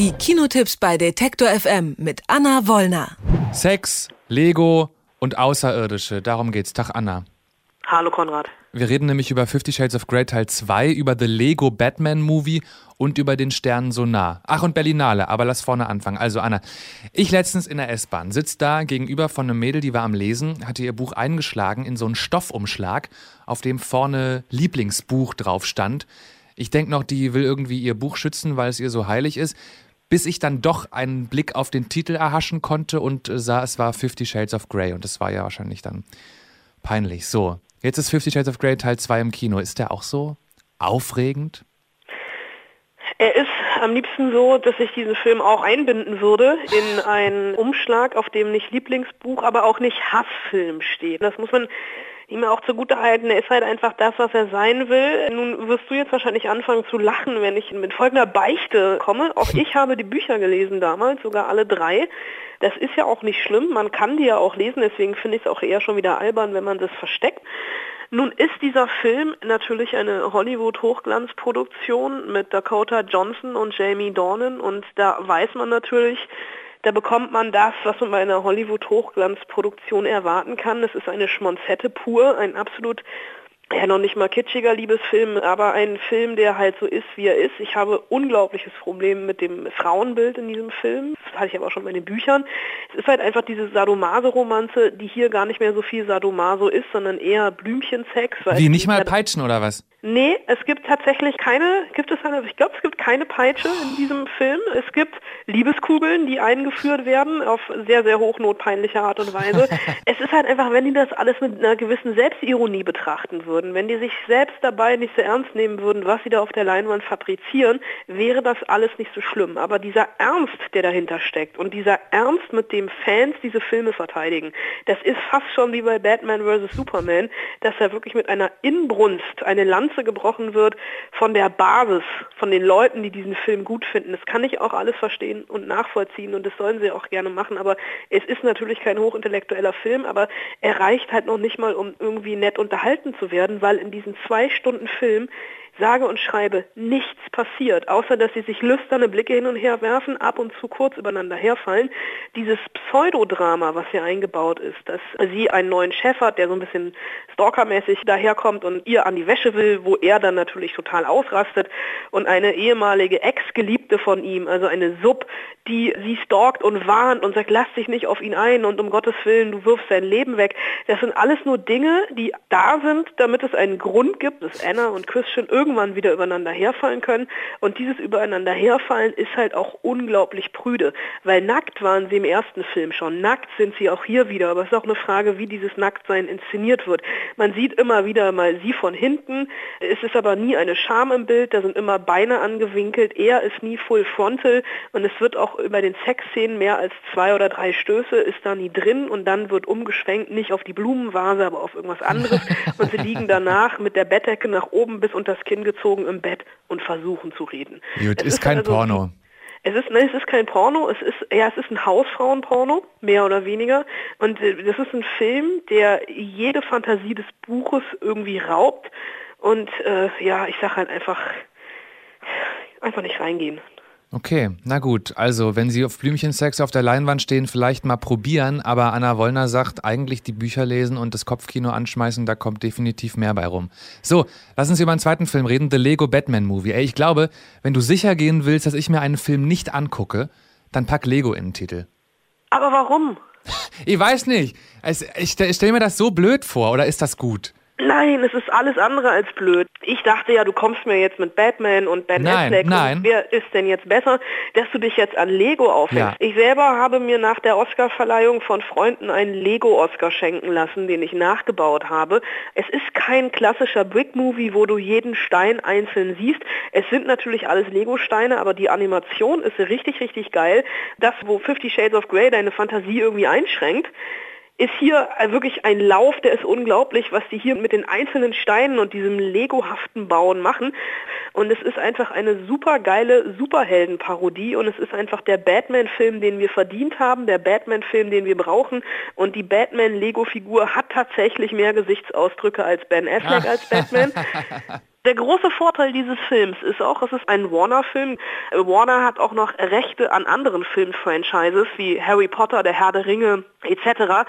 Die Kinotipps bei Detektor FM mit Anna Wollner. Sex, Lego und Außerirdische. Darum geht's. Tag, Anna. Hallo Konrad. Wir reden nämlich über Fifty Shades of Grey Teil 2, über The Lego Batman Movie und über den Stern Sonar. Ach, und Berlinale, aber lass vorne anfangen. Also, Anna, ich letztens in der S-Bahn, sitze da gegenüber von einem Mädel, die war am Lesen, hatte ihr Buch eingeschlagen in so einen Stoffumschlag, auf dem vorne Lieblingsbuch drauf stand. Ich denke noch, die will irgendwie ihr Buch schützen, weil es ihr so heilig ist bis ich dann doch einen Blick auf den Titel erhaschen konnte und sah, es war Fifty Shades of Grey und das war ja wahrscheinlich dann peinlich. So, Jetzt ist Fifty Shades of Grey Teil 2 im Kino. Ist der auch so aufregend? Er ist am liebsten so, dass ich diesen Film auch einbinden würde in einen Umschlag, auf dem nicht Lieblingsbuch, aber auch nicht Hassfilm steht. Das muss man ihm auch zugute halten. Er ist halt einfach das, was er sein will. Nun wirst du jetzt wahrscheinlich anfangen zu lachen, wenn ich mit folgender Beichte komme. Auch ich habe die Bücher gelesen damals, sogar alle drei. Das ist ja auch nicht schlimm, man kann die ja auch lesen, deswegen finde ich es auch eher schon wieder albern, wenn man das versteckt. Nun ist dieser Film natürlich eine Hollywood-Hochglanzproduktion mit Dakota Johnson und Jamie Dornan und da weiß man natürlich, da bekommt man das, was man bei einer Hollywood-Hochglanzproduktion erwarten kann. Es ist eine Schmonzette pur, ein absolut ja noch nicht mal kitschiger Liebesfilm, aber ein Film, der halt so ist, wie er ist. Ich habe unglaubliches Problem mit dem Frauenbild in diesem Film. Das hatte ich aber auch schon bei den Büchern. Es ist halt einfach diese Sadomaso-Romanze, die hier gar nicht mehr so viel Sadomaso ist, sondern eher Blümchensex. Wie, nicht mal Peitschen oder was? Nee, es gibt tatsächlich keine, gibt es eine, ich glaube, es gibt keine Peitsche in diesem Film. Es gibt Liebeskugeln, die eingeführt werden auf sehr, sehr hochnotpeinliche Art und Weise. es ist halt einfach, wenn die das alles mit einer gewissen Selbstironie betrachten würden, wenn die sich selbst dabei nicht so ernst nehmen würden, was sie da auf der Leinwand fabrizieren, wäre das alles nicht so schlimm. Aber dieser Ernst, der dahinter steckt und dieser Ernst, mit dem Fans diese Filme verteidigen, das ist fast schon wie bei Batman vs. Superman, dass er wirklich mit einer Inbrunst eine Lanze gebrochen wird von der Basis, von den Leuten, die diesen Film gut finden. Das kann ich auch alles verstehen und nachvollziehen und das sollen sie auch gerne machen, aber es ist natürlich kein hochintellektueller Film, aber er reicht halt noch nicht mal, um irgendwie nett unterhalten zu werden, weil in diesen zwei Stunden Film sage und schreibe nichts passiert, außer dass sie sich lüsterne Blicke hin und her werfen, ab und zu kurz übereinander herfallen. Dieses Pseudodrama, was hier eingebaut ist, dass sie einen neuen Chef hat, der so ein bisschen stalkermäßig daherkommt und ihr an die Wäsche will, wo er dann natürlich total ausrastet und eine ehemalige Ex-Geliebte von ihm, also eine Sub, die sie stalkt und warnt und sagt, lass dich nicht auf ihn ein und um Gottes Willen, du wirfst dein Leben weg. Das sind alles nur Dinge, die da sind, damit es einen Grund gibt, dass Anna und Christian irgendwie irgendwann wieder übereinander herfallen können. Und dieses übereinander herfallen ist halt auch unglaublich prüde, weil nackt waren sie im ersten Film schon, nackt sind sie auch hier wieder, aber es ist auch eine Frage, wie dieses Nacktsein inszeniert wird. Man sieht immer wieder mal sie von hinten, es ist aber nie eine Scham im Bild, da sind immer Beine angewinkelt, er ist nie full frontal. Und es wird auch über den Sexszenen mehr als zwei oder drei Stöße ist da nie drin. Und dann wird umgeschwenkt, nicht auf die Blumenvase, aber auf irgendwas anderes. Und sie liegen danach mit der Bettdecke nach oben bis unter das Kinn hingezogen im Bett und versuchen zu reden. Gut, ist, ist kein also, Porno. Es ist, nein, es ist kein Porno, es ist, ja, es ist ein Hausfrauenporno, mehr oder weniger. Und äh, das ist ein Film, der jede Fantasie des Buches irgendwie raubt. Und äh, ja, ich sage halt einfach, einfach nicht reingehen. Okay, na gut. Also, wenn Sie auf Blümchensex auf der Leinwand stehen, vielleicht mal probieren. Aber Anna Wollner sagt, eigentlich die Bücher lesen und das Kopfkino anschmeißen, da kommt definitiv mehr bei rum. So, lass uns über einen zweiten Film reden, The Lego Batman Movie. Ey, ich glaube, wenn du sicher gehen willst, dass ich mir einen Film nicht angucke, dann pack Lego in den Titel. Aber warum? Ich weiß nicht. Ich stelle mir das so blöd vor, oder ist das gut? Nein, es ist alles andere als blöd. Ich dachte ja, du kommst mir jetzt mit Batman und Ben nein, Affleck nein. und wer ist denn jetzt besser, dass du dich jetzt an Lego aufhängst. Ja. Ich selber habe mir nach der Oscarverleihung von Freunden einen Lego-Oscar schenken lassen, den ich nachgebaut habe. Es ist kein klassischer Brick-Movie, wo du jeden Stein einzeln siehst. Es sind natürlich alles Lego-Steine, aber die Animation ist richtig, richtig geil. Das, wo Fifty Shades of Grey deine Fantasie irgendwie einschränkt, ist hier wirklich ein Lauf, der ist unglaublich, was die hier mit den einzelnen Steinen und diesem Lego-haften Bauen machen. Und es ist einfach eine super geile Superhelden-Parodie und es ist einfach der Batman-Film, den wir verdient haben, der Batman-Film, den wir brauchen. Und die Batman-Lego-Figur hat tatsächlich mehr Gesichtsausdrücke als Ben Affleck als Batman. Der große Vorteil dieses Films ist auch, es ist ein Warner-Film. Warner hat auch noch Rechte an anderen Film-Franchises wie Harry Potter, der Herr der Ringe etc.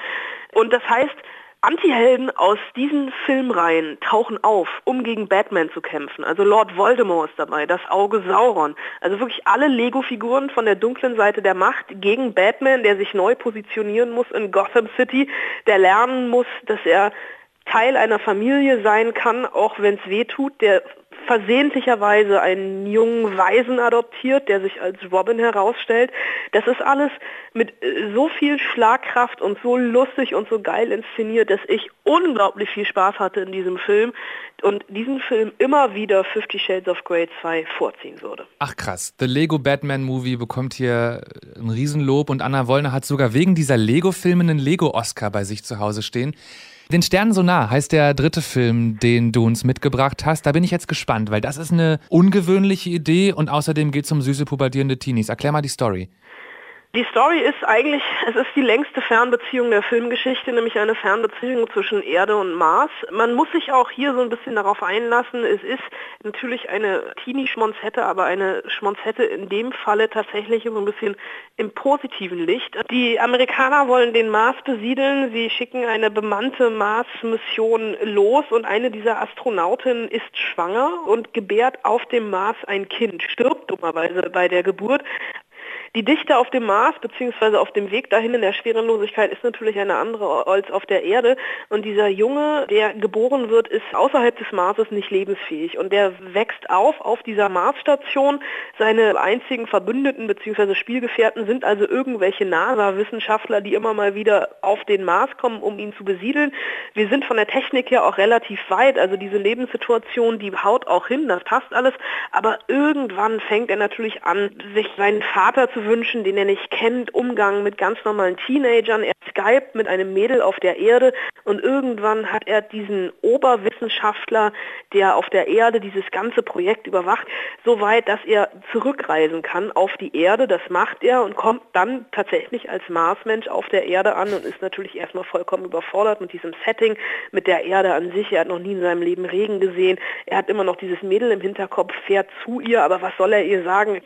Und das heißt, Antihelden aus diesen Filmreihen tauchen auf, um gegen Batman zu kämpfen. Also Lord Voldemort ist dabei, das Auge Sauron. Also wirklich alle Lego-Figuren von der dunklen Seite der Macht gegen Batman, der sich neu positionieren muss in Gotham City, der lernen muss, dass er Teil einer Familie sein kann, auch wenn es weh tut, der versehentlicherweise einen jungen Waisen adoptiert, der sich als Robin herausstellt. Das ist alles mit äh, so viel Schlagkraft und so lustig und so geil inszeniert, dass ich unglaublich viel Spaß hatte in diesem Film und diesen Film immer wieder Fifty Shades of Grey 2 vorziehen würde. Ach krass, The Lego Batman Movie bekommt hier ein Riesenlob und Anna Wollner hat sogar wegen dieser Lego-Filme einen Lego-Oscar bei sich zu Hause stehen. Den Sternen so nah heißt der dritte Film, den du uns mitgebracht hast. Da bin ich jetzt gespannt, weil das ist eine ungewöhnliche Idee und außerdem geht es um süße pubertierende Teenies. Erklär mal die Story. Die Story ist eigentlich, es ist die längste Fernbeziehung der Filmgeschichte, nämlich eine Fernbeziehung zwischen Erde und Mars. Man muss sich auch hier so ein bisschen darauf einlassen. Es ist natürlich eine Teenie-Schmonzette, aber eine Schmonzette in dem Falle tatsächlich so ein bisschen im positiven Licht. Die Amerikaner wollen den Mars besiedeln. Sie schicken eine bemannte Mars-Mission los und eine dieser Astronautinnen ist schwanger und gebärt auf dem Mars ein Kind, stirbt dummerweise bei der Geburt. Die Dichte auf dem Mars bzw. auf dem Weg dahin in der Schwerelosigkeit ist natürlich eine andere als auf der Erde. Und dieser Junge, der geboren wird, ist außerhalb des Marses nicht lebensfähig. Und der wächst auf auf dieser Marsstation. Seine einzigen Verbündeten bzw. Spielgefährten sind also irgendwelche NASA-Wissenschaftler, die immer mal wieder auf den Mars kommen, um ihn zu besiedeln. Wir sind von der Technik her auch relativ weit. Also diese Lebenssituation, die haut auch hin, das passt alles. Aber irgendwann fängt er natürlich an, sich seinen Vater zu wünschen, den er nicht kennt, Umgang mit ganz normalen Teenagern. Er Skype mit einem Mädel auf der Erde und irgendwann hat er diesen Oberwissenschaftler, der auf der Erde dieses ganze Projekt überwacht, so weit, dass er zurückreisen kann auf die Erde. Das macht er und kommt dann tatsächlich als Marsmensch auf der Erde an und ist natürlich erstmal vollkommen überfordert mit diesem Setting, mit der Erde an sich. Er hat noch nie in seinem Leben Regen gesehen. Er hat immer noch dieses Mädel im Hinterkopf, fährt zu ihr, aber was soll er ihr sagen?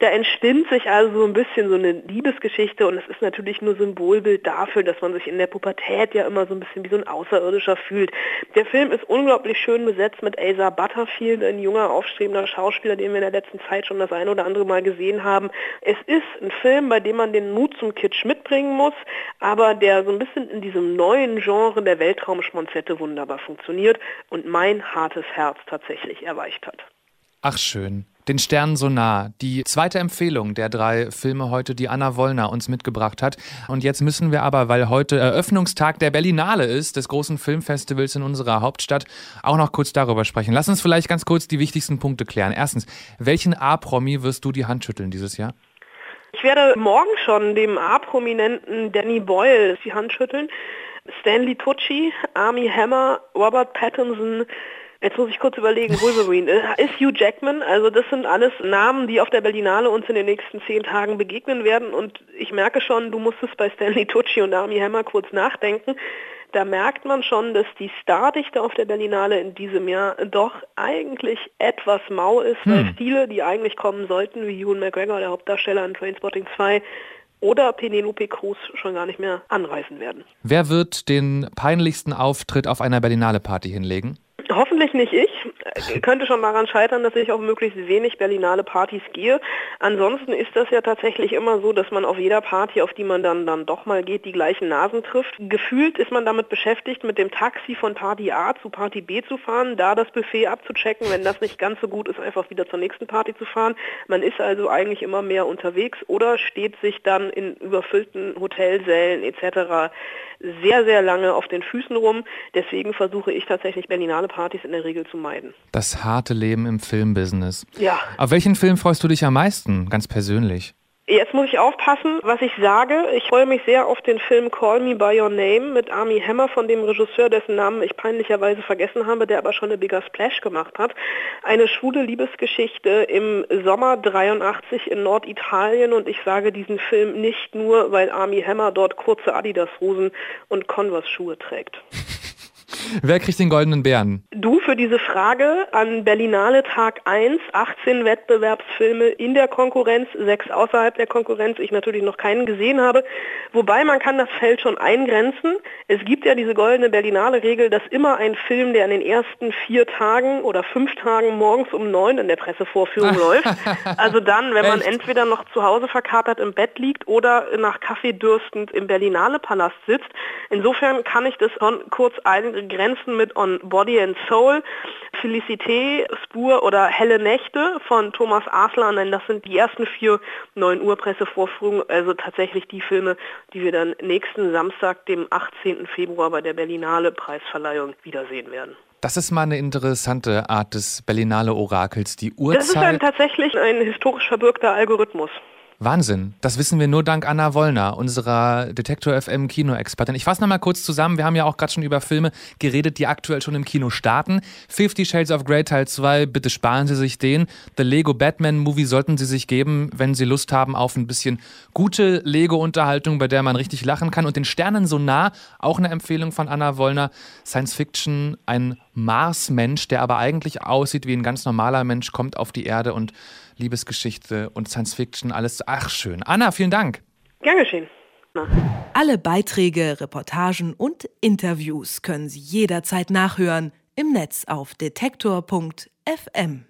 Da entspinnt sich also so ein bisschen so eine Liebesgeschichte und es ist natürlich nur Symbolbild dafür, dass man sich in der Pubertät ja immer so ein bisschen wie so ein Außerirdischer fühlt. Der Film ist unglaublich schön besetzt mit Asa Butterfield, ein junger, aufstrebender Schauspieler, den wir in der letzten Zeit schon das eine oder andere Mal gesehen haben. Es ist ein Film, bei dem man den Mut zum Kitsch mitbringen muss, aber der so ein bisschen in diesem neuen Genre der Weltraumschmonzette wunderbar funktioniert und mein hartes Herz tatsächlich erweicht hat. Ach schön. Den Sternen so nah. Die zweite Empfehlung der drei Filme heute, die Anna Wollner uns mitgebracht hat. Und jetzt müssen wir aber, weil heute Eröffnungstag der Berlinale ist, des großen Filmfestivals in unserer Hauptstadt, auch noch kurz darüber sprechen. Lass uns vielleicht ganz kurz die wichtigsten Punkte klären. Erstens, welchen A-Promi wirst du die Hand schütteln dieses Jahr? Ich werde morgen schon dem A-Prominenten Danny Boyle die Hand schütteln. Stanley Tucci, Army Hammer, Robert Pattinson, Jetzt muss ich kurz überlegen, Wolverine. Äh, ist Hugh Jackman, also das sind alles Namen, die auf der Berlinale uns in den nächsten zehn Tagen begegnen werden und ich merke schon, du musstest bei Stanley Tucci und Army Hammer kurz nachdenken. Da merkt man schon, dass die Stardichte auf der Berlinale in diesem Jahr doch eigentlich etwas mau ist, hm. weil viele, die eigentlich kommen sollten, wie Ewan McGregor, der Hauptdarsteller in Trainspotting 2, oder Penelope Cruz schon gar nicht mehr anreisen werden. Wer wird den peinlichsten Auftritt auf einer Berlinale Party hinlegen? Hoffentlich nicht ich. Könnte schon daran scheitern, dass ich auf möglichst wenig Berlinale Partys gehe. Ansonsten ist das ja tatsächlich immer so, dass man auf jeder Party, auf die man dann, dann doch mal geht, die gleichen Nasen trifft. Gefühlt ist man damit beschäftigt, mit dem Taxi von Party A zu Party B zu fahren, da das Buffet abzuchecken. Wenn das nicht ganz so gut ist, einfach wieder zur nächsten Party zu fahren. Man ist also eigentlich immer mehr unterwegs oder steht sich dann in überfüllten Hotelsälen etc. sehr, sehr lange auf den Füßen rum. Deswegen versuche ich tatsächlich Berlinale Partys Partys in der Regel zu meiden. Das harte Leben im Filmbusiness. Ja. Auf welchen Film freust du dich am meisten, ganz persönlich? Jetzt muss ich aufpassen, was ich sage. Ich freue mich sehr auf den Film Call Me By Your Name mit Army Hammer von dem Regisseur, dessen Namen ich peinlicherweise vergessen habe, der aber schon eine Bigger Splash gemacht hat. Eine schwule Liebesgeschichte im Sommer 83 in Norditalien und ich sage diesen Film nicht nur, weil Army Hammer dort kurze Adidas-Hosen und Converse-Schuhe trägt. Wer kriegt den goldenen Bären? Du für diese Frage an Berlinale Tag 1, 18 Wettbewerbsfilme in der Konkurrenz, sechs außerhalb der Konkurrenz, ich natürlich noch keinen gesehen habe. Wobei man kann das Feld schon eingrenzen. Es gibt ja diese goldene Berlinale Regel, dass immer ein Film, der an den ersten vier Tagen oder fünf Tagen morgens um neun in der Pressevorführung läuft, also dann, wenn man entweder noch zu Hause verkatert im Bett liegt oder nach Kaffee dürstend im Berlinale Palast sitzt. Insofern kann ich das schon kurz eingrenzen mit On Body and Soul, Felicité, Spur oder Helle Nächte von Thomas Aslan, denn das sind die ersten vier 9 Uhr Pressevorführungen, also tatsächlich die Filme, die wir dann nächsten Samstag, dem 18. Februar bei der Berlinale Preisverleihung wiedersehen werden. Das ist mal eine interessante Art des Berlinale Orakels. Die Uhrzeit. Das ist dann tatsächlich ein historisch verbürgter Algorithmus. Wahnsinn. Das wissen wir nur dank Anna Wollner, unserer Detektor FM Kinoexpertin. Ich fasse nochmal kurz zusammen. Wir haben ja auch gerade schon über Filme geredet, die aktuell schon im Kino starten. Fifty Shades of Grey Teil 2, bitte sparen Sie sich den. The Lego Batman Movie sollten Sie sich geben, wenn Sie Lust haben auf ein bisschen gute Lego-Unterhaltung, bei der man richtig lachen kann. Und den Sternen so nah, auch eine Empfehlung von Anna Wollner. Science Fiction, ein Marsmensch, der aber eigentlich aussieht wie ein ganz normaler Mensch, kommt auf die Erde und Liebesgeschichte und Science Fiction, alles. Ach, schön. Anna, vielen Dank. Gern geschehen. Alle Beiträge, Reportagen und Interviews können Sie jederzeit nachhören im Netz auf detektor.fm.